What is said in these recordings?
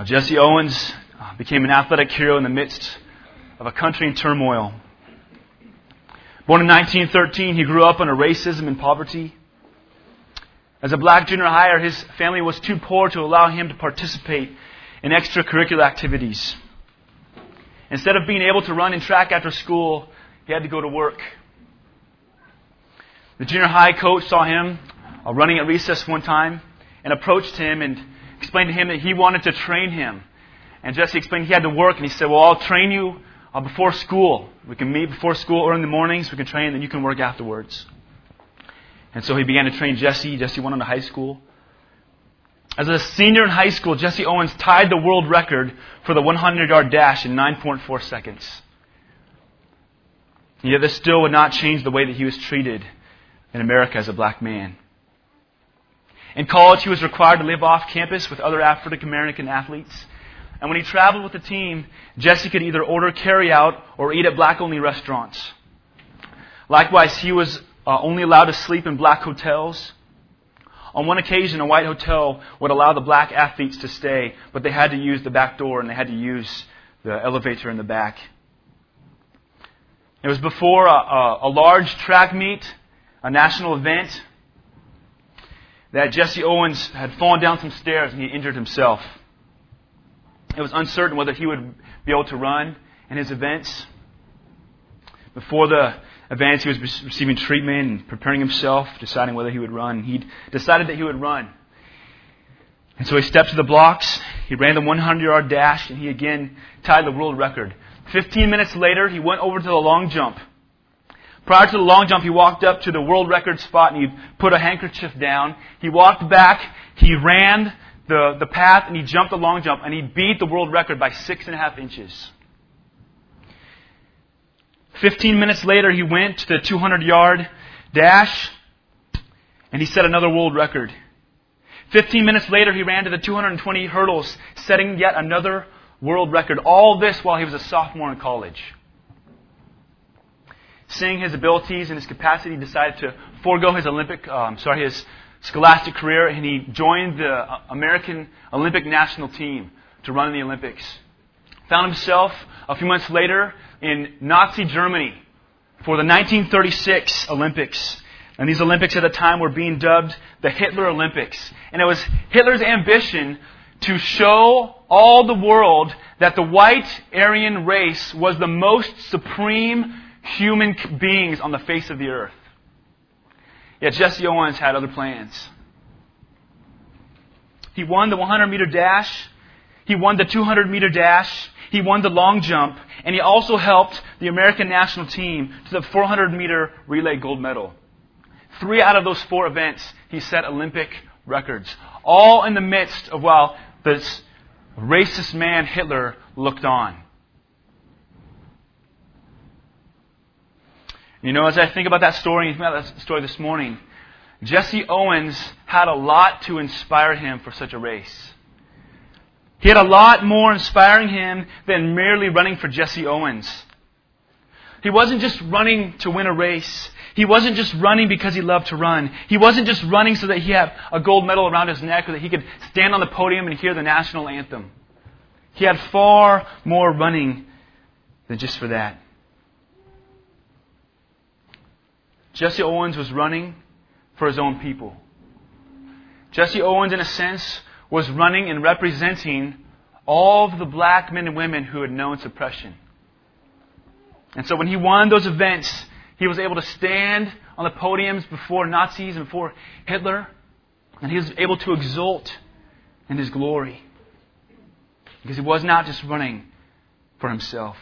Uh, Jesse Owens uh, became an athletic hero in the midst of a country in turmoil. Born in 1913, he grew up under racism and poverty. As a black junior higher, his family was too poor to allow him to participate in extracurricular activities. Instead of being able to run in track after school, he had to go to work. The junior high coach saw him uh, running at recess one time and approached him and explained to him that he wanted to train him. And Jesse explained he had to work, and he said, Well, I'll train you uh, before school. We can meet before school or in the mornings. We can train, and then you can work afterwards. And so he began to train Jesse. Jesse went on to high school. As a senior in high school, Jesse Owens tied the world record for the 100 yard dash in 9.4 seconds. Yet this still would not change the way that he was treated in America as a black man. In college, he was required to live off campus with other African American athletes. And when he traveled with the team, Jesse could either order carry out or eat at black only restaurants. Likewise, he was uh, only allowed to sleep in black hotels. On one occasion, a white hotel would allow the black athletes to stay, but they had to use the back door and they had to use the elevator in the back. It was before a, a, a large track meet, a national event, that Jesse Owens had fallen down some stairs and he injured himself. It was uncertain whether he would be able to run in his events. Before the events, he was receiving treatment and preparing himself, deciding whether he would run. He decided that he would run. And so he stepped to the blocks. He ran the 100 yard dash, and he again tied the world record. 15 minutes later, he went over to the long jump. Prior to the long jump, he walked up to the world record spot and he put a handkerchief down. He walked back. He ran the, the path and he jumped the long jump and he beat the world record by six and a half inches. 15 minutes later, he went to the 200 yard dash and he set another world record. 15 minutes later, he ran to the 220 hurdles, setting yet another world record. All this while he was a sophomore in college. Seeing his abilities and his capacity, decided to forego his Olympic, um, sorry, his scholastic career, and he joined the uh, American Olympic national team to run in the Olympics. Found himself a few months later in Nazi Germany for the 1936 Olympics. And these Olympics at the time were being dubbed the Hitler Olympics. And it was Hitler's ambition to show all the world that the white Aryan race was the most supreme human beings on the face of the earth. Yet Jesse Owens had other plans. He won the 100 meter dash. He won the 200 meter dash. He won the long jump. And he also helped the American national team to the 400 meter relay gold medal. Three out of those four events, he set Olympic records. All in the midst of while this racist man Hitler looked on. You know, as I think about that story, think about that story this morning, Jesse Owens had a lot to inspire him for such a race. He had a lot more inspiring him than merely running for Jesse Owens. He wasn't just running to win a race. He wasn't just running because he loved to run. He wasn't just running so that he had a gold medal around his neck or that he could stand on the podium and hear the national anthem. He had far more running than just for that. Jesse Owens was running for his own people. Jesse Owens, in a sense, was running and representing all of the black men and women who had known suppression. And so when he won those events, he was able to stand on the podiums before Nazis and before Hitler, and he was able to exult in his glory. Because he was not just running for himself.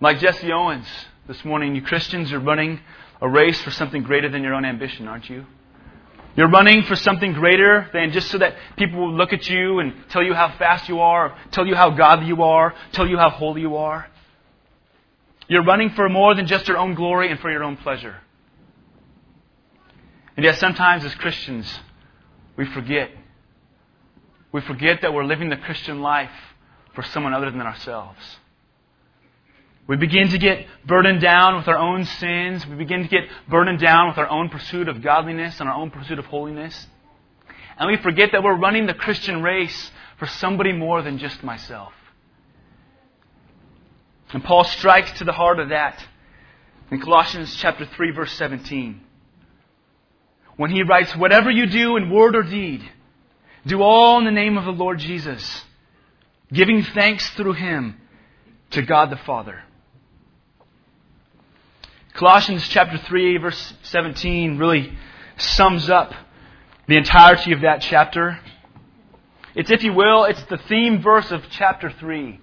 Like Jesse Owens, this morning, you Christians are running a race for something greater than your own ambition, aren't you? You're running for something greater than just so that people will look at you and tell you how fast you are, tell you how godly you are, tell you how holy you are. You're running for more than just your own glory and for your own pleasure. And yet, sometimes as Christians, we forget. We forget that we're living the Christian life for someone other than ourselves. We begin to get burdened down with our own sins. We begin to get burdened down with our own pursuit of godliness and our own pursuit of holiness. And we forget that we're running the Christian race for somebody more than just myself. And Paul strikes to the heart of that in Colossians chapter 3 verse 17. When he writes, whatever you do in word or deed, do all in the name of the Lord Jesus, giving thanks through him to God the Father. Colossians chapter 3 verse 17 really sums up the entirety of that chapter. It's, if you will, it's the theme verse of chapter 3.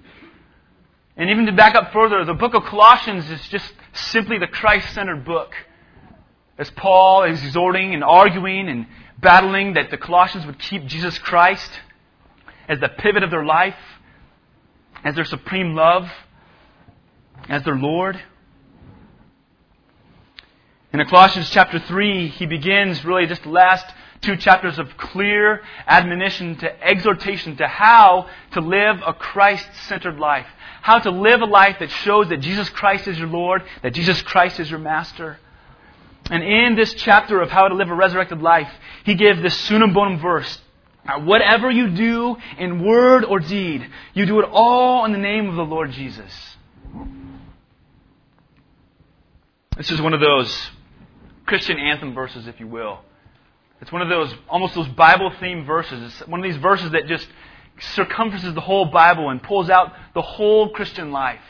And even to back up further, the book of Colossians is just simply the Christ centered book. As Paul is exhorting and arguing and battling that the Colossians would keep Jesus Christ as the pivot of their life, as their supreme love, as their Lord. In Colossians chapter 3, he begins really just the last two chapters of clear admonition to exhortation to how to live a Christ centered life. How to live a life that shows that Jesus Christ is your Lord, that Jesus Christ is your Master. And in this chapter of how to live a resurrected life, he gives this summum bonum verse. Whatever you do in word or deed, you do it all in the name of the Lord Jesus. This is one of those Christian anthem verses, if you will. It's one of those, almost those Bible themed verses. It's one of these verses that just circumferences the whole Bible and pulls out the whole Christian life.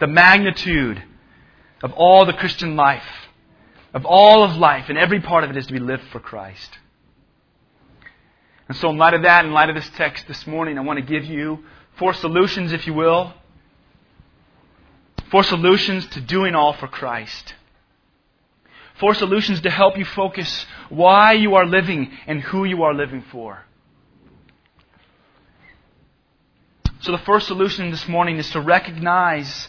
The magnitude of all the Christian life, of all of life, and every part of it is to be lived for Christ. And so, in light of that, in light of this text this morning, I want to give you four solutions, if you will. Four solutions to doing all for Christ. Four solutions to help you focus why you are living and who you are living for. So, the first solution this morning is to recognize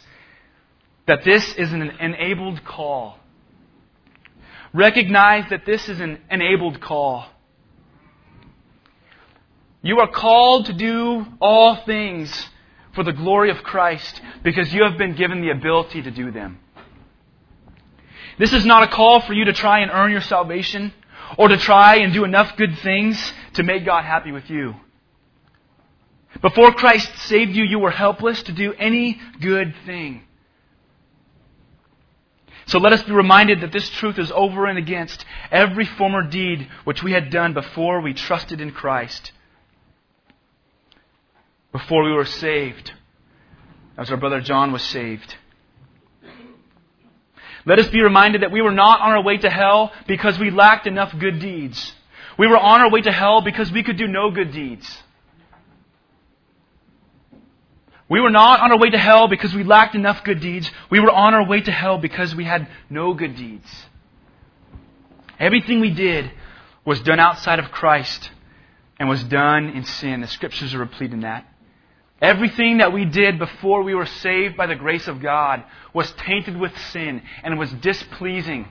that this is an enabled call. Recognize that this is an enabled call. You are called to do all things for the glory of Christ because you have been given the ability to do them. This is not a call for you to try and earn your salvation or to try and do enough good things to make God happy with you. Before Christ saved you, you were helpless to do any good thing. So let us be reminded that this truth is over and against every former deed which we had done before we trusted in Christ, before we were saved, as our brother John was saved. Let us be reminded that we were not on our way to hell because we lacked enough good deeds. We were on our way to hell because we could do no good deeds. We were not on our way to hell because we lacked enough good deeds. We were on our way to hell because we had no good deeds. Everything we did was done outside of Christ and was done in sin. The scriptures are replete in that. Everything that we did before we were saved by the grace of God was tainted with sin and was displeasing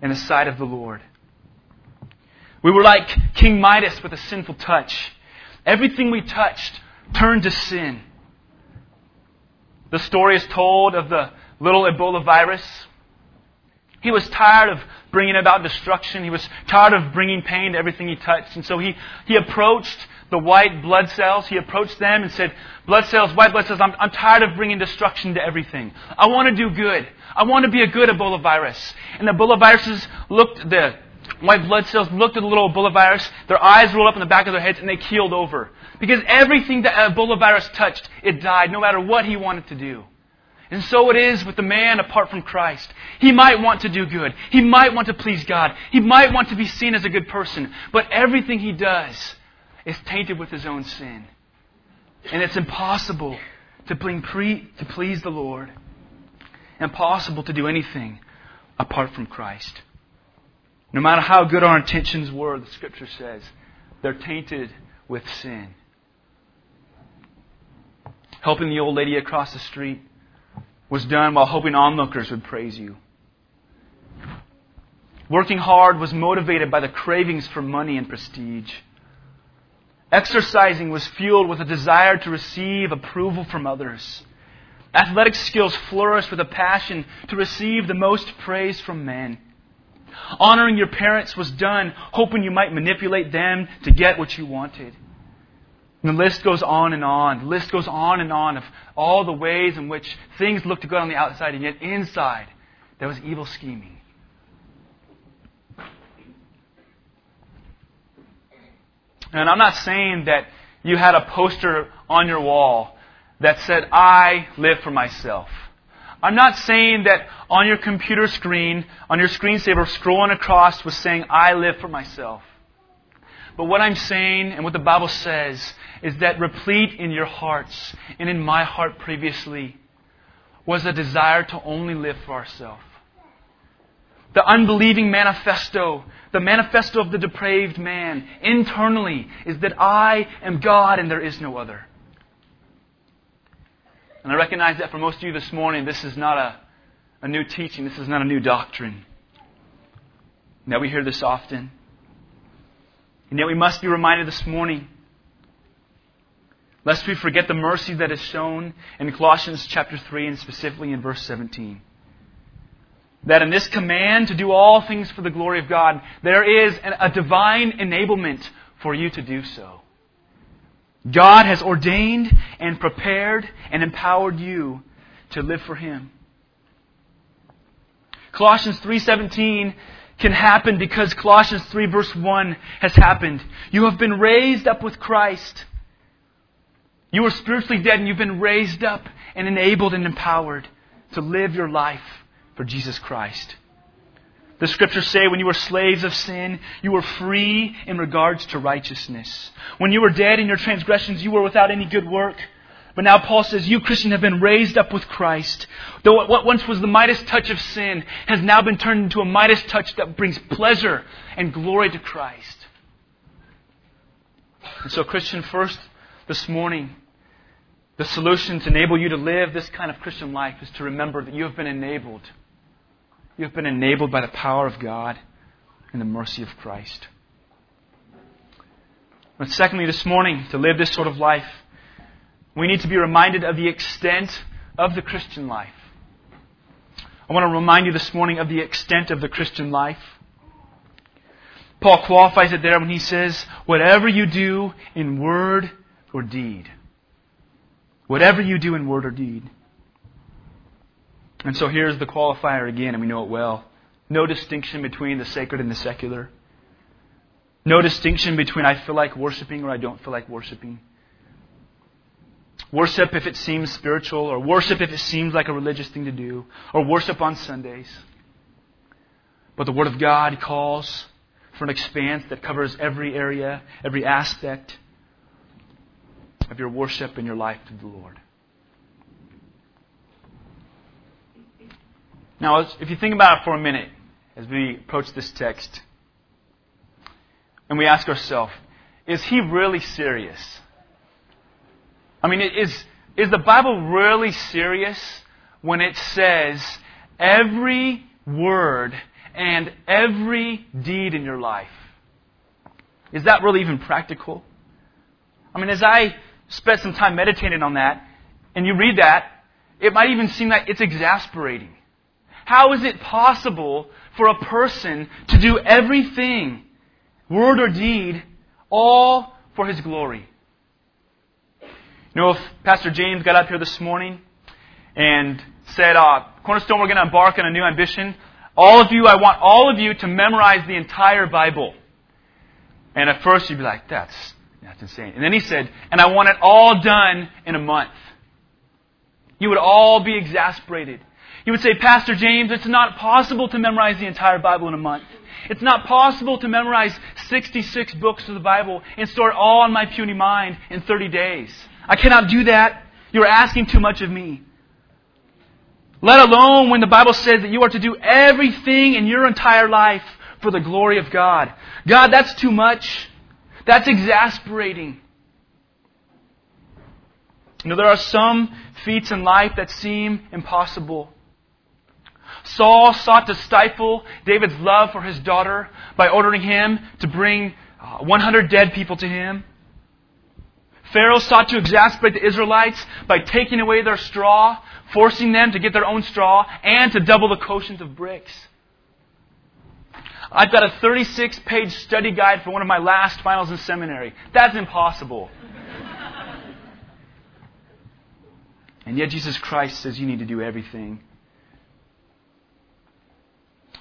in the sight of the Lord. We were like King Midas with a sinful touch. Everything we touched turned to sin. The story is told of the little Ebola virus. He was tired of bringing about destruction. He was tired of bringing pain to everything he touched. And so he, he approached the white blood cells. He approached them and said, Blood cells, white blood cells, I'm, I'm tired of bringing destruction to everything. I want to do good. I want to be a good Ebola virus. And the Ebola viruses looked, the white blood cells looked at the little Ebola virus, their eyes rolled up in the back of their heads, and they keeled over. Because everything that Ebola virus touched, it died, no matter what he wanted to do. And so it is with the man apart from Christ. He might want to do good. He might want to please God. He might want to be seen as a good person. But everything he does is tainted with his own sin. And it's impossible to, pre- to please the Lord. Impossible to do anything apart from Christ. No matter how good our intentions were, the Scripture says, they're tainted with sin. Helping the old lady across the street was done while hoping onlookers would praise you. Working hard was motivated by the cravings for money and prestige. Exercising was fueled with a desire to receive approval from others. Athletic skills flourished with a passion to receive the most praise from men. Honoring your parents was done, hoping you might manipulate them to get what you wanted. And the list goes on and on. The list goes on and on of all the ways in which things looked good on the outside, and yet inside there was evil scheming. And I'm not saying that you had a poster on your wall that said, I live for myself. I'm not saying that on your computer screen, on your screensaver, scrolling across was saying, I live for myself. But what I'm saying and what the Bible says is that replete in your hearts and in my heart previously was a desire to only live for ourselves. The unbelieving manifesto, the manifesto of the depraved man internally is that I am God and there is no other. And I recognize that for most of you this morning, this is not a, a new teaching, this is not a new doctrine. Now we hear this often. And yet we must be reminded this morning, lest we forget the mercy that is shown in Colossians chapter 3 and specifically in verse 17. That in this command to do all things for the glory of God, there is a divine enablement for you to do so. God has ordained and prepared and empowered you to live for him. Colossians 3:17 can happen because Colossians 3 verse 1 has happened. You have been raised up with Christ. You were spiritually dead and you've been raised up and enabled and empowered to live your life for Jesus Christ. The scriptures say when you were slaves of sin, you were free in regards to righteousness. When you were dead in your transgressions, you were without any good work. But now Paul says, You, Christian, have been raised up with Christ. Though what once was the Midas touch of sin has now been turned into a Midas touch that brings pleasure and glory to Christ. And so, Christian, first this morning, the solution to enable you to live this kind of Christian life is to remember that you have been enabled. You have been enabled by the power of God and the mercy of Christ. But secondly, this morning, to live this sort of life, we need to be reminded of the extent of the Christian life. I want to remind you this morning of the extent of the Christian life. Paul qualifies it there when he says, Whatever you do in word or deed. Whatever you do in word or deed. And so here's the qualifier again, and we know it well. No distinction between the sacred and the secular. No distinction between I feel like worshiping or I don't feel like worshiping. Worship if it seems spiritual, or worship if it seems like a religious thing to do, or worship on Sundays. But the Word of God calls for an expanse that covers every area, every aspect of your worship and your life to the Lord. Now, if you think about it for a minute as we approach this text, and we ask ourselves, is he really serious? I mean, is, is the Bible really serious when it says every word and every deed in your life? Is that really even practical? I mean, as I spent some time meditating on that, and you read that, it might even seem like it's exasperating. How is it possible for a person to do everything, word or deed, all for his glory? You know, if Pastor James got up here this morning and said, uh, Cornerstone, we're going to embark on a new ambition. All of you, I want all of you to memorize the entire Bible. And at first you'd be like, that's, that's insane. And then he said, and I want it all done in a month. You would all be exasperated. You would say, Pastor James, it's not possible to memorize the entire Bible in a month. It's not possible to memorize 66 books of the Bible and store it all in my puny mind in 30 days. I cannot do that. You're asking too much of me. Let alone when the Bible says that you are to do everything in your entire life for the glory of God. God, that's too much. That's exasperating. You know, there are some feats in life that seem impossible. Saul sought to stifle David's love for his daughter by ordering him to bring uh, 100 dead people to him. Pharaoh sought to exasperate the Israelites by taking away their straw, forcing them to get their own straw, and to double the quotient of bricks. I've got a 36 page study guide for one of my last finals in seminary. That's impossible. and yet Jesus Christ says you need to do everything.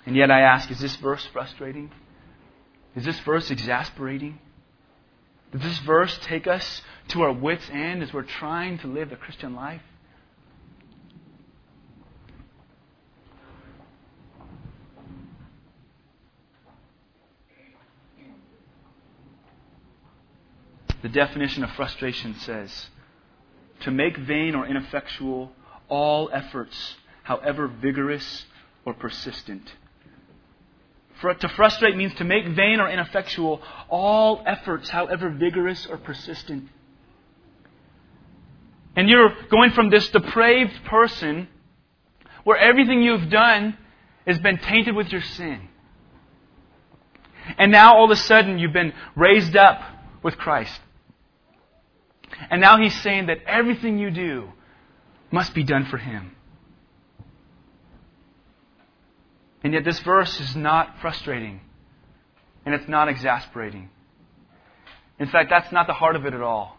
And yet I ask, is this verse frustrating? Is this verse exasperating? Does this verse take us to our wits' end as we're trying to live the Christian life? The definition of frustration says to make vain or ineffectual all efforts, however vigorous or persistent. For, to frustrate means to make vain or ineffectual all efforts, however vigorous or persistent. And you're going from this depraved person where everything you've done has been tainted with your sin. And now all of a sudden you've been raised up with Christ. And now he's saying that everything you do must be done for him. And yet, this verse is not frustrating and it's not exasperating. In fact, that's not the heart of it at all.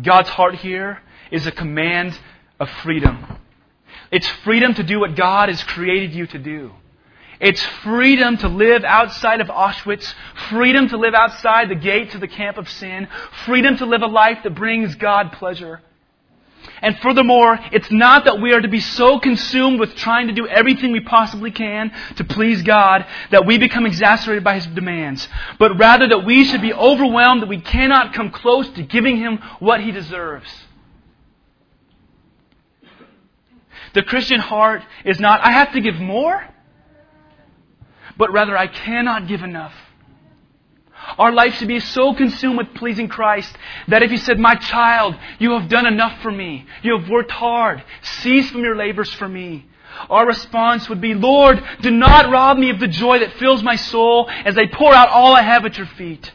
God's heart here is a command of freedom. It's freedom to do what God has created you to do. It's freedom to live outside of Auschwitz, freedom to live outside the gates of the camp of sin, freedom to live a life that brings God pleasure. And furthermore, it's not that we are to be so consumed with trying to do everything we possibly can to please God that we become exasperated by His demands, but rather that we should be overwhelmed that we cannot come close to giving Him what He deserves. The Christian heart is not, I have to give more, but rather, I cannot give enough. Our life should be so consumed with pleasing Christ that if He said, My child, you have done enough for me, you have worked hard, cease from your labors for me. Our response would be, Lord, do not rob me of the joy that fills my soul as I pour out all I have at your feet.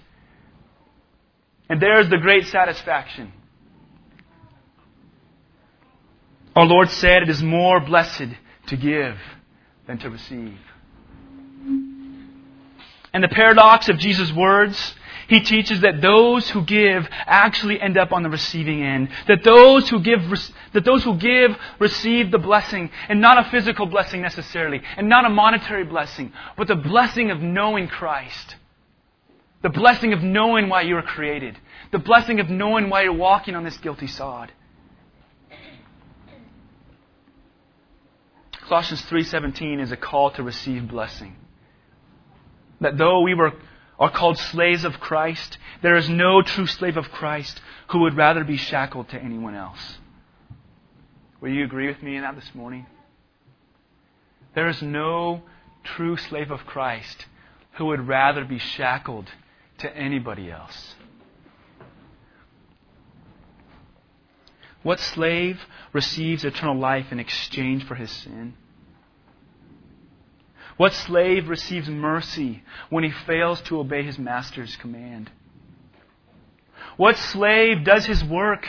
And there's the great satisfaction. Our Lord said, It is more blessed to give than to receive. And the paradox of Jesus' words, he teaches that those who give actually end up on the receiving end. That those who give, that those who give receive the blessing, and not a physical blessing necessarily, and not a monetary blessing, but the blessing of knowing Christ. The blessing of knowing why you were created. The blessing of knowing why you're walking on this guilty sod. Colossians 3:17 is a call to receive blessing. That though we were, are called slaves of Christ, there is no true slave of Christ who would rather be shackled to anyone else. Will you agree with me in that this morning? There is no true slave of Christ who would rather be shackled to anybody else. What slave receives eternal life in exchange for his sin? What slave receives mercy when he fails to obey his master's command? What slave does his work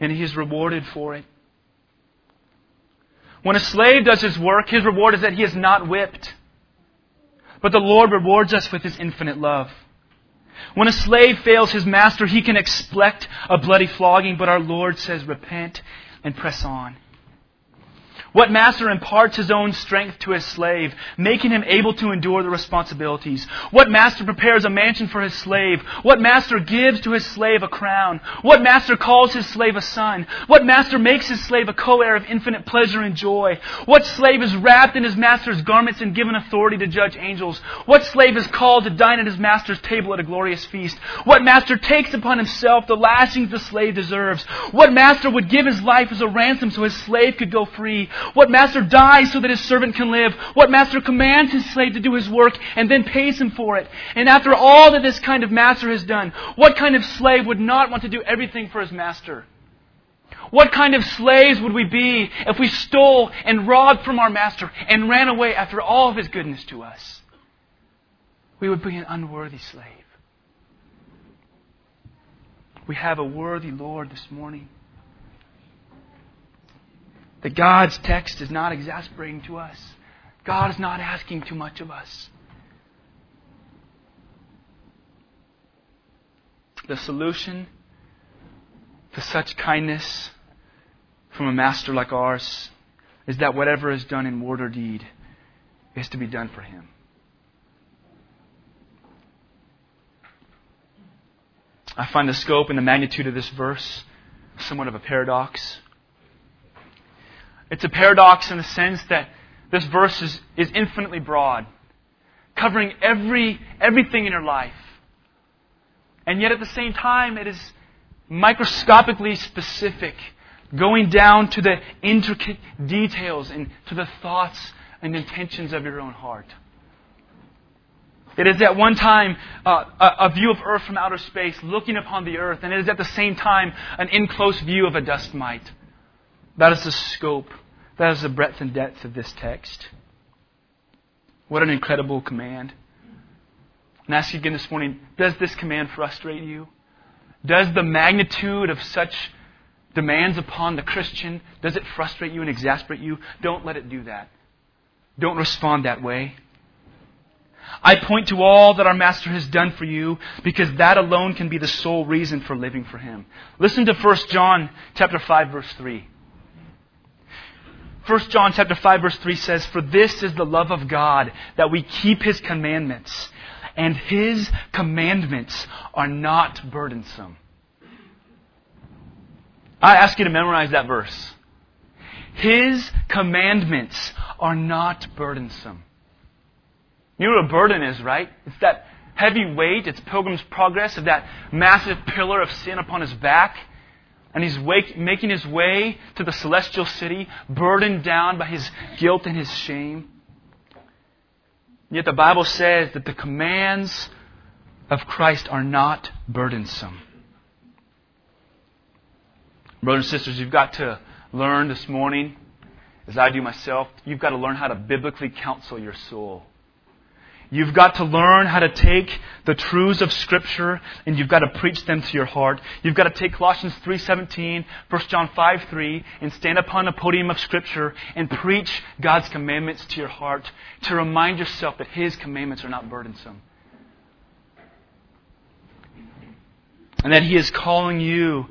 and he is rewarded for it? When a slave does his work, his reward is that he is not whipped. But the Lord rewards us with his infinite love. When a slave fails his master, he can expect a bloody flogging, but our Lord says, repent and press on. What master imparts his own strength to his slave, making him able to endure the responsibilities? What master prepares a mansion for his slave? What master gives to his slave a crown? What master calls his slave a son? What master makes his slave a co-heir of infinite pleasure and joy? What slave is wrapped in his master's garments and given authority to judge angels? What slave is called to dine at his master's table at a glorious feast? What master takes upon himself the lashings the slave deserves? What master would give his life as a ransom so his slave could go free? What master dies so that his servant can live? What master commands his slave to do his work and then pays him for it? And after all that this kind of master has done, what kind of slave would not want to do everything for his master? What kind of slaves would we be if we stole and robbed from our master and ran away after all of his goodness to us? We would be an unworthy slave. We have a worthy Lord this morning. That God's text is not exasperating to us. God is not asking too much of us. The solution to such kindness from a master like ours is that whatever is done in word or deed is to be done for Him. I find the scope and the magnitude of this verse somewhat of a paradox. It's a paradox in the sense that this verse is, is infinitely broad, covering every, everything in your life. And yet at the same time, it is microscopically specific, going down to the intricate details and to the thoughts and intentions of your own heart. It is at one time uh, a, view of earth from outer space, looking upon the earth, and it is at the same time an in close view of a dust mite. That is the scope, that is the breadth and depth of this text. What an incredible command. And ask you again this morning does this command frustrate you? Does the magnitude of such demands upon the Christian, does it frustrate you and exasperate you? Don't let it do that. Don't respond that way. I point to all that our Master has done for you because that alone can be the sole reason for living for Him. Listen to 1 John chapter 5 verse 3. 1 John chapter 5 verse 3 says, For this is the love of God, that we keep His commandments, and His commandments are not burdensome. I ask you to memorize that verse. His commandments are not burdensome. You know what a burden is, right? It's that heavy weight, it's Pilgrim's Progress of that massive pillar of sin upon his back. And he's wake, making his way to the celestial city, burdened down by his guilt and his shame. Yet the Bible says that the commands of Christ are not burdensome. Brothers and sisters, you've got to learn this morning, as I do myself, you've got to learn how to biblically counsel your soul. You've got to learn how to take the truths of Scripture and you've got to preach them to your heart. You've got to take Colossians 3.17, 1 John 5.3 and stand upon the podium of Scripture and preach God's commandments to your heart to remind yourself that His commandments are not burdensome. And that He is calling you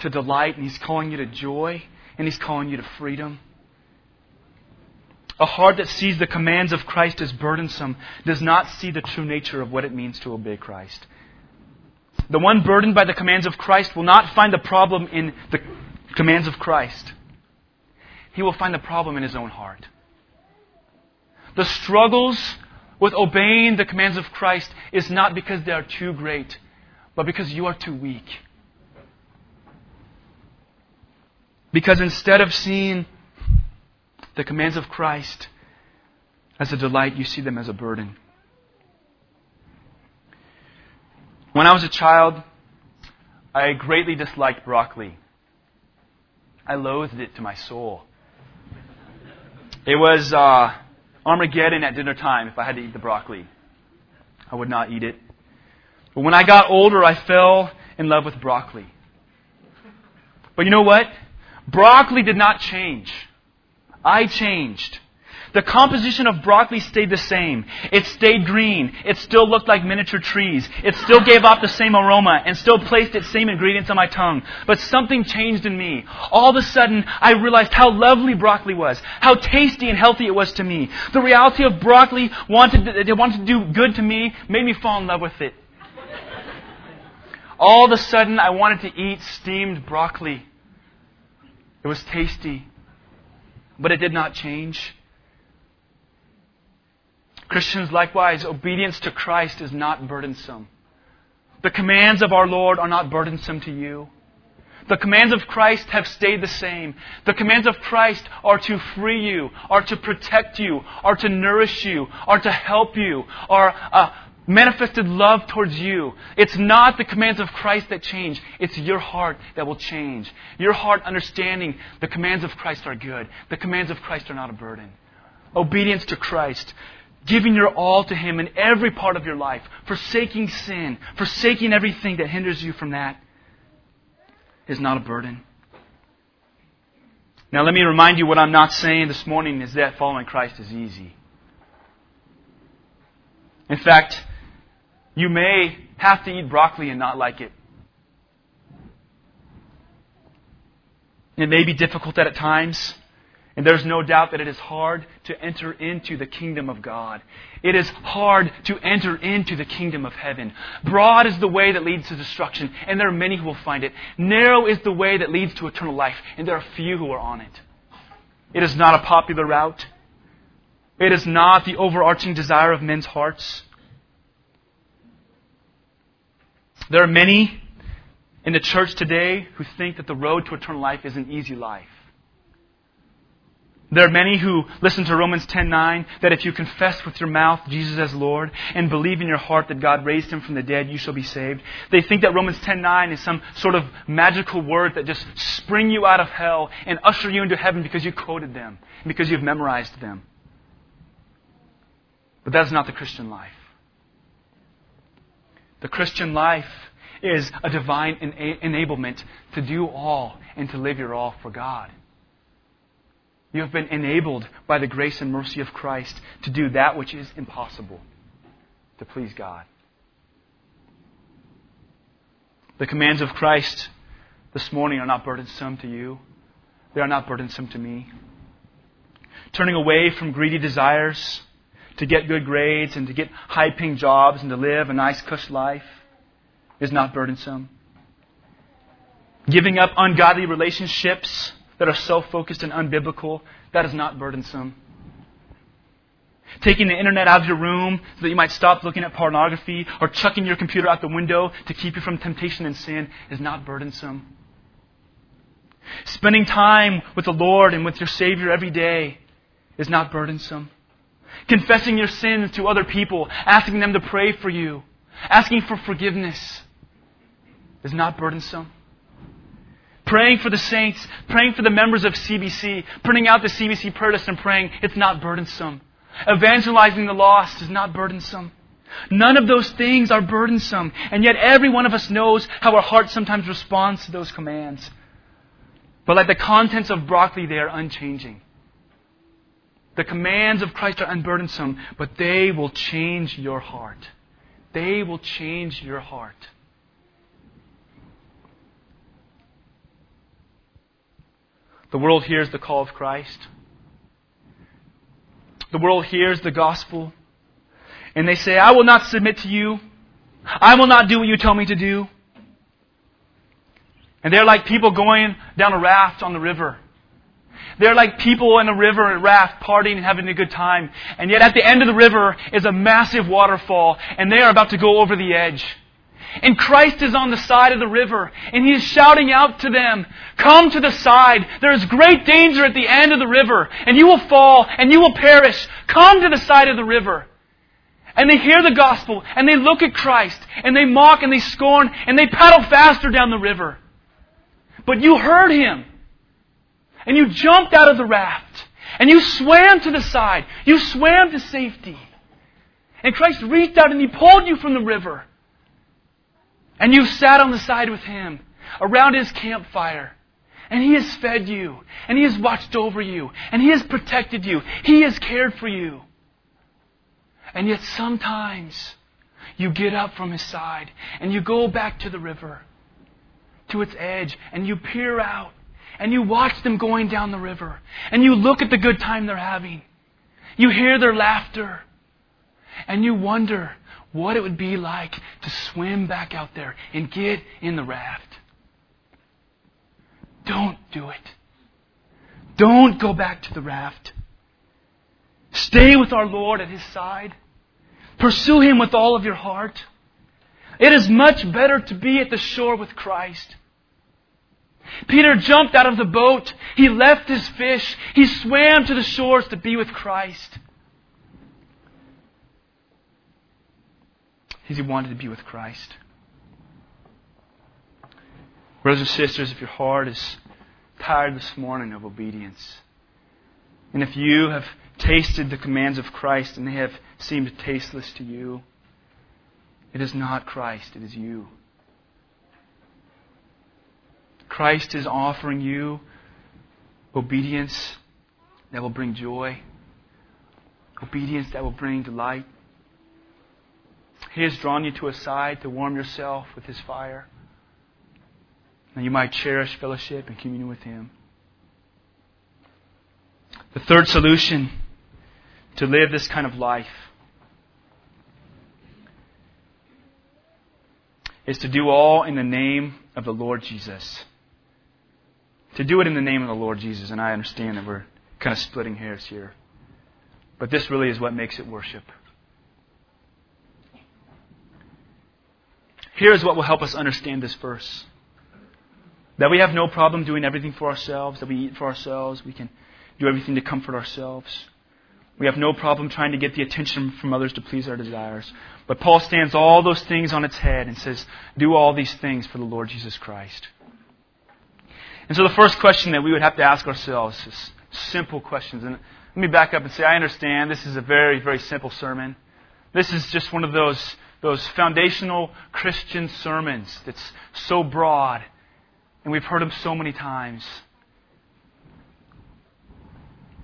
to delight and He's calling you to joy and He's calling you to freedom. A heart that sees the commands of Christ as burdensome does not see the true nature of what it means to obey Christ. The one burdened by the commands of Christ will not find the problem in the commands of Christ. He will find the problem in his own heart. The struggles with obeying the commands of Christ is not because they are too great, but because you are too weak. Because instead of seeing the commands of Christ as a delight, you see them as a burden. When I was a child, I greatly disliked broccoli. I loathed it to my soul. It was uh, Armageddon at dinner time if I had to eat the broccoli. I would not eat it. But when I got older, I fell in love with broccoli. But you know what? Broccoli did not change. I changed. The composition of broccoli stayed the same. It stayed green. It still looked like miniature trees. It still gave off the same aroma and still placed its same ingredients on my tongue. But something changed in me. All of a sudden, I realized how lovely broccoli was, how tasty and healthy it was to me. The reality of broccoli wanted to, it wanted to do good to me, made me fall in love with it. All of a sudden, I wanted to eat steamed broccoli. It was tasty but it did not change. Christians, likewise, obedience to Christ is not burdensome. The commands of our Lord are not burdensome to you. The commands of Christ have stayed the same. The commands of Christ are to free you, are to protect you, are to nourish you, are to help you, are uh, manifested love towards you. It's not the commands of Christ that change. It's your heart that will change. Your heart understanding the commands of Christ are good. The commands of Christ are not a burden. Obedience to Christ. Giving your all to Him in every part of your life. Forsaking sin. Forsaking everything that hinders you from that is not a burden. Now, let me remind you what I'm not saying this morning is that following Christ is easy. In fact, you may have to eat broccoli and not like it. It may be difficult at times. And there's no doubt that it is hard to enter into the kingdom of God. It is hard to enter into the kingdom of heaven. Broad is the way that leads to destruction, and there are many who will find it. Narrow is the way that leads to eternal life, and there are few who are on it. It is not a popular route. It is not the overarching desire of men's hearts. There are many in the church today who think that the road to eternal life is an easy life. There are many who listen to Romans 10:9 that if you confess with your mouth Jesus as Lord and believe in your heart that God raised him from the dead, you shall be saved. They think that Romans 10:9 is some sort of magical word that just spring you out of hell and usher you into heaven because you quoted them, because you've memorized them. But that's not the Christian life. The Christian life is a divine enablement to do all and to live your all for God. You have been enabled by the grace and mercy of Christ to do that which is impossible to please God. The commands of Christ this morning are not burdensome to you, they are not burdensome to me. Turning away from greedy desires to get good grades and to get high paying jobs and to live a nice, cush life is not burdensome. Giving up ungodly relationships that are self focused and unbiblical, that is not burdensome. Taking the internet out of your room so that you might stop looking at pornography or chucking your computer out the window to keep you from temptation and sin is not burdensome. Spending time with the Lord and with your Savior every day is not burdensome. Confessing your sins to other people, asking them to pray for you, asking for forgiveness is not burdensome praying for the saints, praying for the members of CBC, printing out the CBC prayer list and praying, it's not burdensome. Evangelizing the lost is not burdensome. None of those things are burdensome, and yet every one of us knows how our heart sometimes responds to those commands. But like the contents of broccoli, they are unchanging. The commands of Christ are unburdensome, but they will change your heart. They will change your heart. The world hears the call of Christ. The world hears the gospel. And they say, I will not submit to you. I will not do what you tell me to do. And they're like people going down a raft on the river. They're like people in a river raft partying and having a good time. And yet at the end of the river is a massive waterfall and they are about to go over the edge. And Christ is on the side of the river, and he is shouting out to them, Come to the side. There is great danger at the end of the river, and you will fall, and you will perish. Come to the side of the river. And they hear the gospel, and they look at Christ, and they mock, and they scorn, and they paddle faster down the river. But you heard him, and you jumped out of the raft, and you swam to the side. You swam to safety. And Christ reached out and he pulled you from the river. And you've sat on the side with Him around His campfire. And He has fed you. And He has watched over you. And He has protected you. He has cared for you. And yet sometimes you get up from His side and you go back to the river, to its edge, and you peer out and you watch them going down the river and you look at the good time they're having. You hear their laughter and you wonder, what it would be like to swim back out there and get in the raft. Don't do it. Don't go back to the raft. Stay with our Lord at His side. Pursue Him with all of your heart. It is much better to be at the shore with Christ. Peter jumped out of the boat. He left his fish. He swam to the shores to be with Christ. Because he wanted to be with Christ. Brothers and sisters, if your heart is tired this morning of obedience, and if you have tasted the commands of Christ and they have seemed tasteless to you, it is not Christ, it is you. Christ is offering you obedience that will bring joy, obedience that will bring delight. He has drawn you to a side to warm yourself with His fire. And you might cherish fellowship and communion with Him. The third solution to live this kind of life is to do all in the name of the Lord Jesus. To do it in the name of the Lord Jesus. And I understand that we're kind of splitting hairs here. But this really is what makes it worship. Here's what will help us understand this verse that we have no problem doing everything for ourselves, that we eat for ourselves, we can do everything to comfort ourselves. We have no problem trying to get the attention from others to please our desires. But Paul stands all those things on its head and says, Do all these things for the Lord Jesus Christ. And so the first question that we would have to ask ourselves is simple questions. And let me back up and say, I understand this is a very, very simple sermon. This is just one of those, those foundational Christian sermons that's so broad, and we've heard them so many times.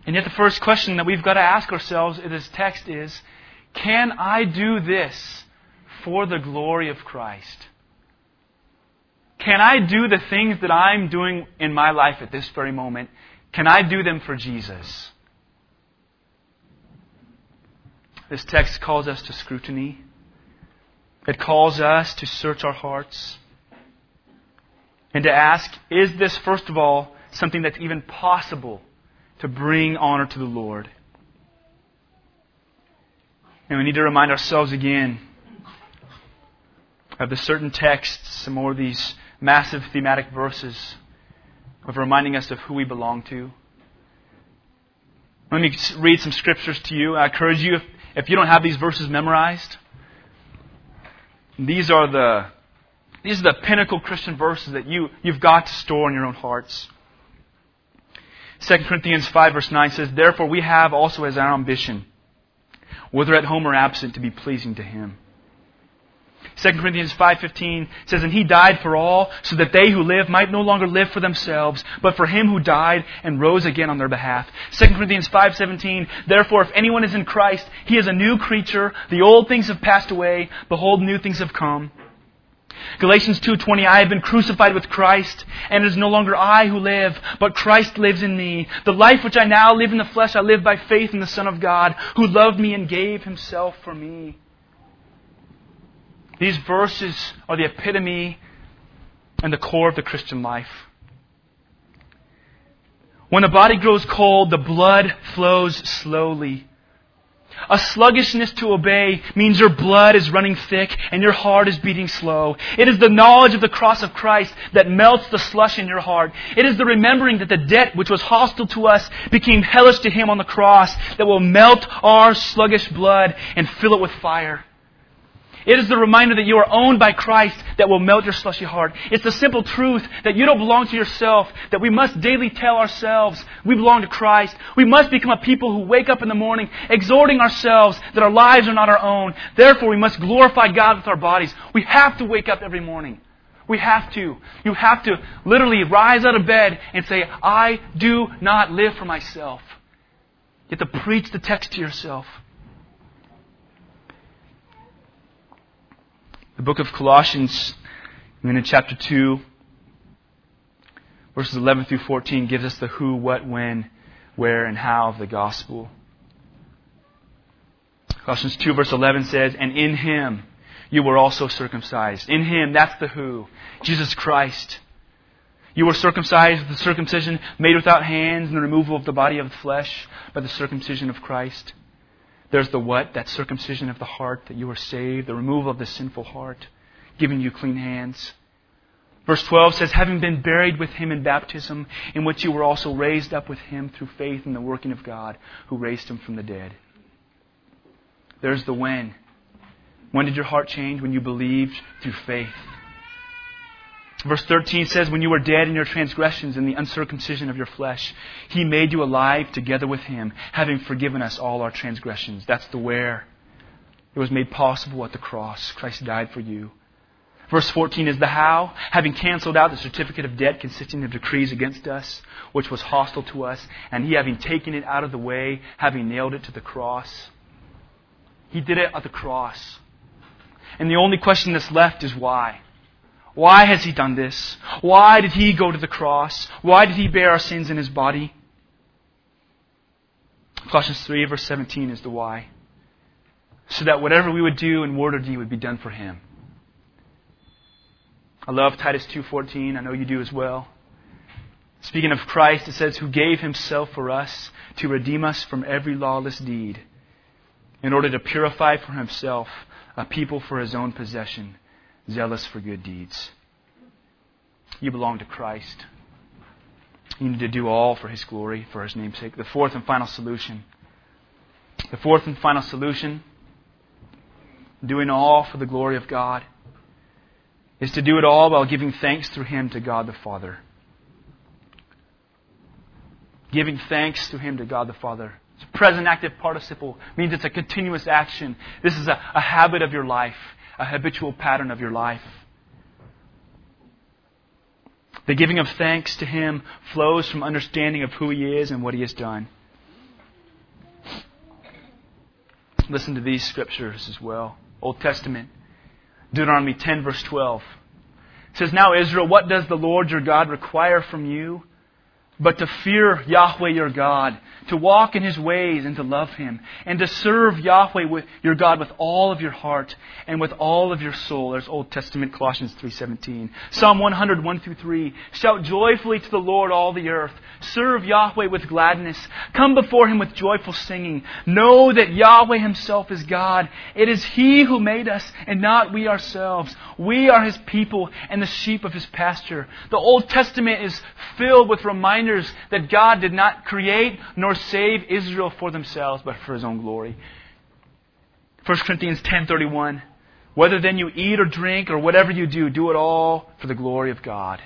And yet, the first question that we've got to ask ourselves in this text is Can I do this for the glory of Christ? Can I do the things that I'm doing in my life at this very moment? Can I do them for Jesus? This text calls us to scrutiny. It calls us to search our hearts and to ask, is this, first of all, something that's even possible to bring honor to the Lord. And we need to remind ourselves again of the certain texts, some more of these massive thematic verses of reminding us of who we belong to. Let me read some scriptures to you. I encourage you, if, if you don't have these verses memorized, these are the these are the pinnacle Christian verses that you, you've got to store in your own hearts. 2 Corinthians 5 verse 9 says, Therefore we have also as our ambition, whether at home or absent, to be pleasing to Him. 2 Corinthians 5:15 says and he died for all so that they who live might no longer live for themselves but for him who died and rose again on their behalf. 2 Corinthians 5:17 Therefore if anyone is in Christ he is a new creature the old things have passed away behold new things have come. Galatians 2:20 I have been crucified with Christ and it is no longer I who live but Christ lives in me the life which I now live in the flesh I live by faith in the son of God who loved me and gave himself for me These verses are the epitome and the core of the Christian life When the body grows cold the blood flows slowly a sluggishness to obey means your blood is running thick and your heart is beating slow. It is the knowledge of the cross of Christ that melts the slush in your heart. It is the remembering that the debt which was hostile to us became hellish to Him on the cross that will melt our sluggish blood and fill it with fire. It is the reminder that you are owned by Christ that will melt your slushy heart. It's the simple truth that you don't belong to yourself, that we must daily tell ourselves we belong to Christ. We must become a people who wake up in the morning exhorting ourselves that our lives are not our own. Therefore, we must glorify God with our bodies. We have to wake up every morning. We have to. You have to literally rise out of bed and say, I do not live for myself. You have to preach the text to yourself. The book of Colossians, in chapter 2, verses 11 through 14, gives us the who, what, when, where, and how of the gospel. Colossians 2, verse 11 says, And in him you were also circumcised. In him, that's the who. Jesus Christ. You were circumcised with the circumcision made without hands and the removal of the body of the flesh by the circumcision of Christ there's the what, that circumcision of the heart, that you are saved, the removal of the sinful heart, giving you clean hands. Verse 12 says, having been buried with him in baptism, in which you were also raised up with him through faith in the working of God, who raised him from the dead. There's the when. When did your heart change? When you believed through faith. Verse 13 says, When you were dead in your transgressions and the uncircumcision of your flesh, He made you alive together with Him, having forgiven us all our transgressions. That's the where. It was made possible at the cross. Christ died for you. Verse 14 is the how, having canceled out the certificate of debt consisting of decrees against us, which was hostile to us, and he having taken it out of the way, having nailed it to the cross. He did it at the cross. And the only question that's left is why? Why has he done this? Why did he go to the cross? Why did he bear our sins in his body? Colossians 3, verse 17 is the why. So that whatever we would do in word or deed would be done for him. I love Titus 2:14. I know you do as well. Speaking of Christ, it says who gave himself for us to redeem us from every lawless deed in order to purify for himself a people for his own possession, zealous for good deeds. You belong to Christ. You need to do all for his glory, for his name's sake. The fourth and final solution. The fourth and final solution, doing all for the glory of God is to do it all while giving thanks through Him to God the Father. Giving thanks to Him to God the Father. It's a present active participle. Means it's a continuous action. This is a, a habit of your life, a habitual pattern of your life. The giving of thanks to Him flows from understanding of who He is and what He has done. Listen to these scriptures as well. Old Testament. Deuteronomy 10, verse 12. It says, Now, Israel, what does the Lord your God require from you? But to fear Yahweh your God, to walk in his ways and to love him, and to serve Yahweh with your God with all of your heart and with all of your soul. There's Old Testament Colossians 3:17. Psalm 101 through 3. Shout joyfully to the Lord all the earth. Serve Yahweh with gladness. Come before him with joyful singing. Know that Yahweh himself is God. It is he who made us and not we ourselves. We are his people and the sheep of his pasture. The Old Testament is filled with reminders that God did not create nor save Israel for themselves, but for his own glory. 1 Corinthians 10:31 Whether then you eat or drink or whatever you do, do it all for the glory of God.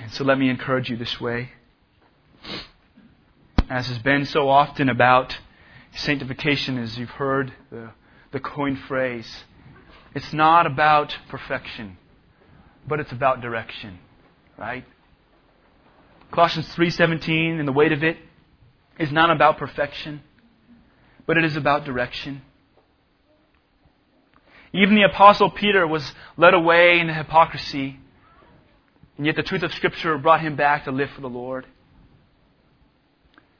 And so let me encourage you this way. As has been so often about sanctification, as you've heard the, the coined phrase, it's not about perfection, but it's about direction, right? Colossians 3:17 and the weight of it is not about perfection, but it is about direction. Even the apostle Peter was led away into hypocrisy, and yet the truth of scripture brought him back to live for the Lord.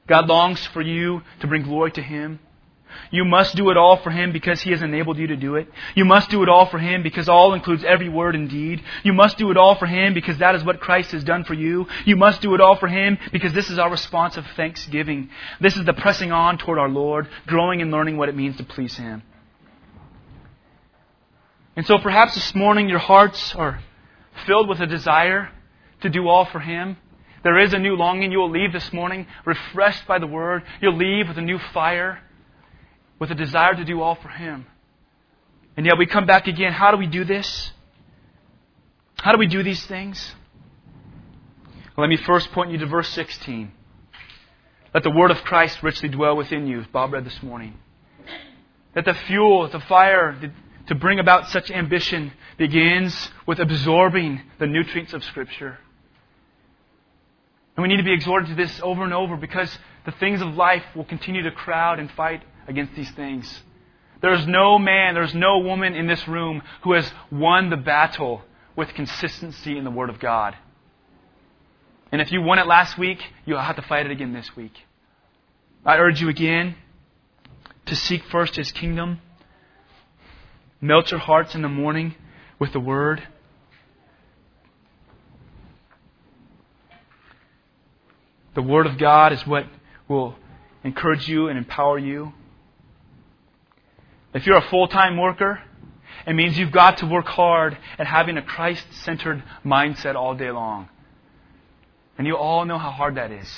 God longs for you to bring glory to him. You must do it all for Him because He has enabled you to do it. You must do it all for Him because all includes every word and deed. You must do it all for Him because that is what Christ has done for you. You must do it all for Him because this is our response of thanksgiving. This is the pressing on toward our Lord, growing and learning what it means to please Him. And so perhaps this morning your hearts are filled with a desire to do all for Him. There is a new longing. You will leave this morning refreshed by the Word. You'll leave with a new fire with a desire to do all for Him. And yet we come back again. How do we do this? How do we do these things? Let me first point you to verse 16. Let the word of Christ richly dwell within you, as Bob read this morning. That the fuel, the fire to bring about such ambition begins with absorbing the nutrients of Scripture. And we need to be exhorted to this over and over because the things of life will continue to crowd and fight against these things. There's no man, there's no woman in this room who has won the battle with consistency in the Word of God. And if you won it last week, you'll have to fight it again this week. I urge you again to seek first His kingdom. Melt your hearts in the morning with the Word. The Word of God is what will encourage you and empower you. If you're a full time worker, it means you've got to work hard at having a Christ centered mindset all day long. And you all know how hard that is.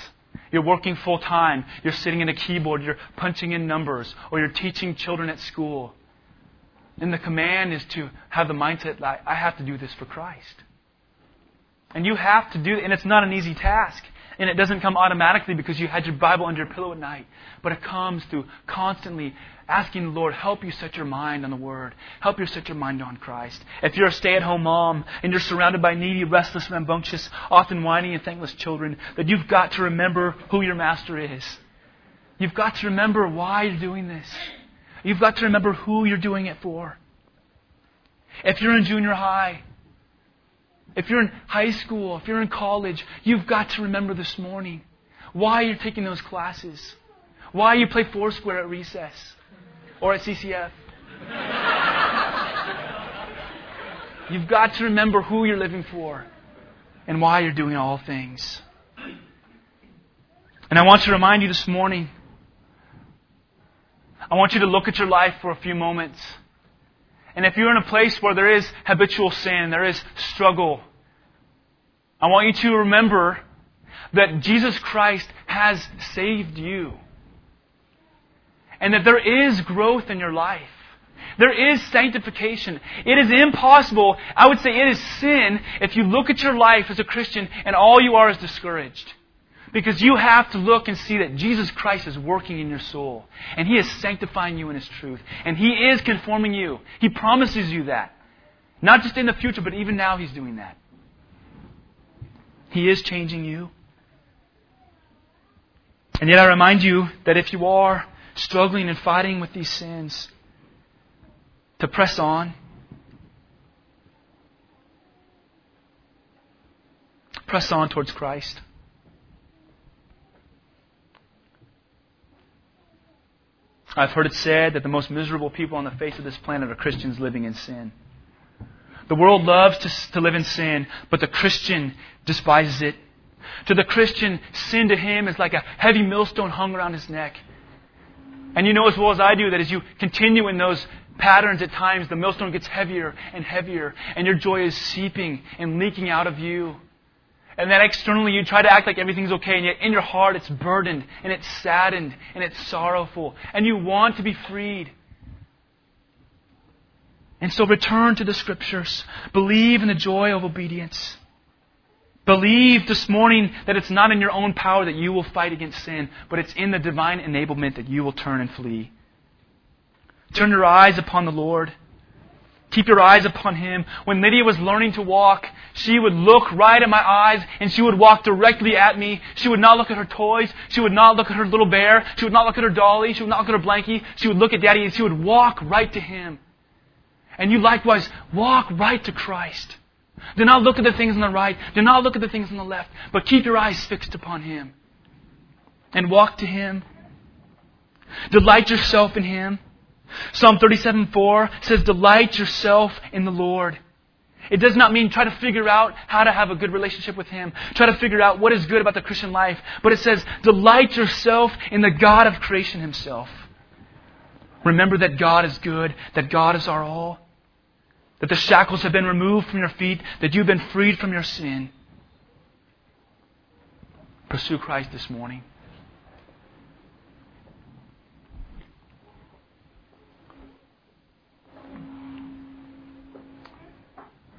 You're working full time, you're sitting at a keyboard, you're punching in numbers, or you're teaching children at school. And the command is to have the mindset that I have to do this for Christ. And you have to do it, and it's not an easy task. And it doesn't come automatically because you had your Bible under your pillow at night. But it comes through constantly asking the Lord, help you set your mind on the Word. Help you set your mind on Christ. If you're a stay at home mom and you're surrounded by needy, restless, rambunctious, often whining and thankless children, that you've got to remember who your master is. You've got to remember why you're doing this. You've got to remember who you're doing it for. If you're in junior high, if you're in high school, if you're in college, you've got to remember this morning why you're taking those classes, why you play Foursquare at recess or at CCF. you've got to remember who you're living for and why you're doing all things. And I want to remind you this morning I want you to look at your life for a few moments. And if you're in a place where there is habitual sin, there is struggle, I want you to remember that Jesus Christ has saved you. And that there is growth in your life. There is sanctification. It is impossible, I would say it is sin, if you look at your life as a Christian and all you are is discouraged. Because you have to look and see that Jesus Christ is working in your soul. And He is sanctifying you in His truth. And He is conforming you. He promises you that. Not just in the future, but even now He's doing that. He is changing you. And yet I remind you that if you are struggling and fighting with these sins, to press on. Press on towards Christ. I've heard it said that the most miserable people on the face of this planet are Christians living in sin. The world loves to, to live in sin, but the Christian despises it. To the Christian, sin to him is like a heavy millstone hung around his neck. And you know as well as I do that as you continue in those patterns at times, the millstone gets heavier and heavier, and your joy is seeping and leaking out of you. And then externally you try to act like everything's okay, and yet in your heart it's burdened, and it's saddened, and it's sorrowful, and you want to be freed. And so return to the Scriptures. Believe in the joy of obedience. Believe this morning that it's not in your own power that you will fight against sin, but it's in the divine enablement that you will turn and flee. Turn your eyes upon the Lord. Keep your eyes upon Him. When Lydia was learning to walk, she would look right at my eyes and she would walk directly at me. She would not look at her toys. She would not look at her little bear. She would not look at her dolly. She would not look at her blankie. She would look at Daddy and she would walk right to Him. And you likewise walk right to Christ. Do not look at the things on the right. Do not look at the things on the left. But keep your eyes fixed upon Him. And walk to Him. Delight yourself in Him. Psalm 37:4 says, Delight yourself in the Lord. It does not mean try to figure out how to have a good relationship with Him, try to figure out what is good about the Christian life, but it says, Delight yourself in the God of creation Himself. Remember that God is good, that God is our all, that the shackles have been removed from your feet, that you've been freed from your sin. Pursue Christ this morning.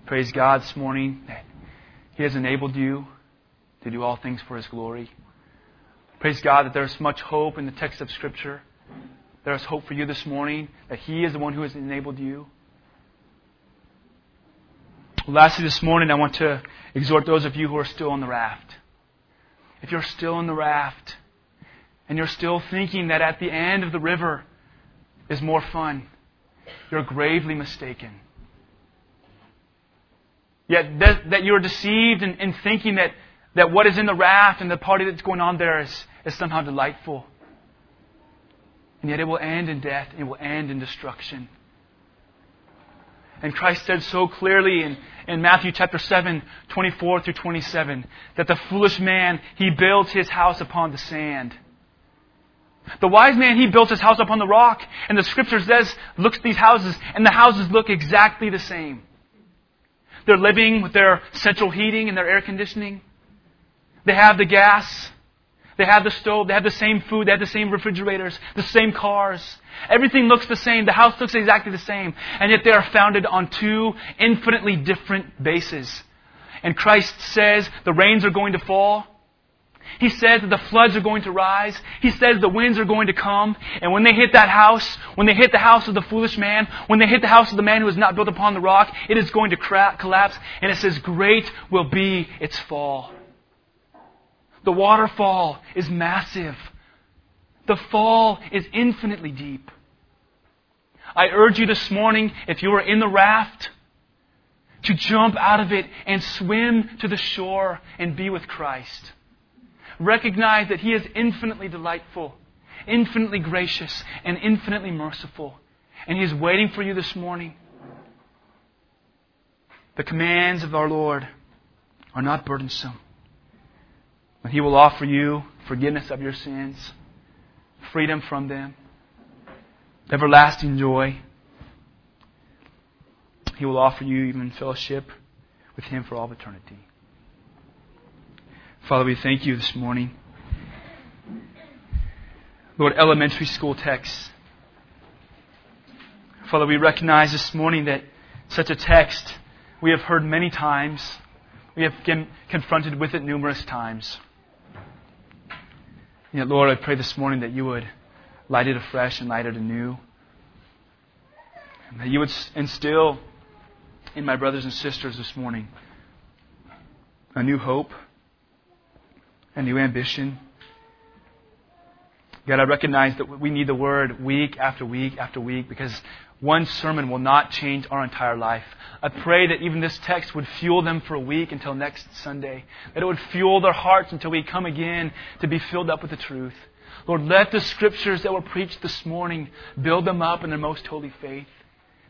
Praise God this morning that He has enabled you to do all things for His glory. Praise God that there's much hope in the text of Scripture. There is hope for you this morning that He is the one who has enabled you. Lastly, this morning, I want to exhort those of you who are still on the raft. If you're still on the raft and you're still thinking that at the end of the river is more fun, you're gravely mistaken. Yet that, that you're deceived in, in thinking that, that what is in the raft and the party that's going on there is, is somehow delightful. And yet it will end in death, it will end in destruction. And Christ said so clearly in, in Matthew chapter 7, 24 through 27, that the foolish man, he built his house upon the sand. The wise man, he built his house upon the rock. And the scripture says, looks at these houses, and the houses look exactly the same. They're living with their central heating and their air conditioning. They have the gas. They have the stove. They have the same food. They have the same refrigerators, the same cars. Everything looks the same. The house looks exactly the same. And yet they are founded on two infinitely different bases. And Christ says the rains are going to fall. He says that the floods are going to rise. He says the winds are going to come. And when they hit that house, when they hit the house of the foolish man, when they hit the house of the man who is not built upon the rock, it is going to cra- collapse. And it says, Great will be its fall. The waterfall is massive. The fall is infinitely deep. I urge you this morning, if you are in the raft, to jump out of it and swim to the shore and be with Christ. Recognize that He is infinitely delightful, infinitely gracious, and infinitely merciful. And He is waiting for you this morning. The commands of our Lord are not burdensome. But He will offer you forgiveness of your sins, freedom from them, everlasting joy. He will offer you even fellowship with Him for all eternity. Father, we thank you this morning. Lord, elementary school texts. Father, we recognize this morning that such a text we have heard many times. We have been confronted with it numerous times. Yet, Lord, I pray this morning that you would light it afresh and light it anew. And that you would instill in my brothers and sisters this morning a new hope a new ambition. God, I recognize that we need the word week after week after week because one sermon will not change our entire life. I pray that even this text would fuel them for a week until next Sunday, that it would fuel their hearts until we come again to be filled up with the truth. Lord, let the scriptures that were preached this morning build them up in their most holy faith.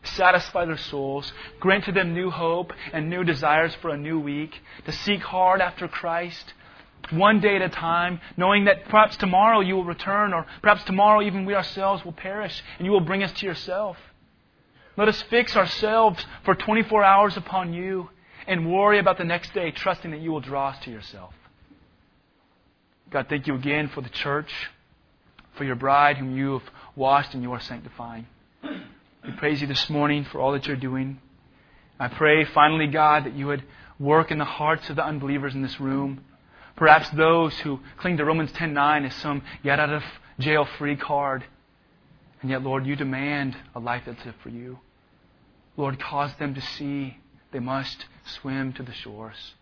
Satisfy their souls. Grant to them new hope and new desires for a new week. To seek hard after Christ one day at a time, knowing that perhaps tomorrow you will return, or perhaps tomorrow even we ourselves will perish, and you will bring us to yourself. Let us fix ourselves for 24 hours upon you and worry about the next day, trusting that you will draw us to yourself. God, thank you again for the church, for your bride whom you have washed and you are sanctifying. We praise you this morning for all that you're doing. I pray, finally, God, that you would work in the hearts of the unbelievers in this room. Perhaps those who cling to Romans 10:9 as some get out of jail free card. And yet, Lord, you demand a life that's it for you. Lord, cause them to see they must swim to the shores.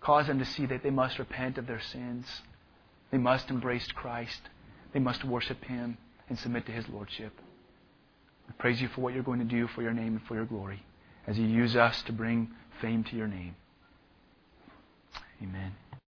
Cause them to see that they must repent of their sins. They must embrace Christ. They must worship Him and submit to His Lordship. I praise you for what you're going to do for your name and for your glory as you use us to bring fame to your name. Amen.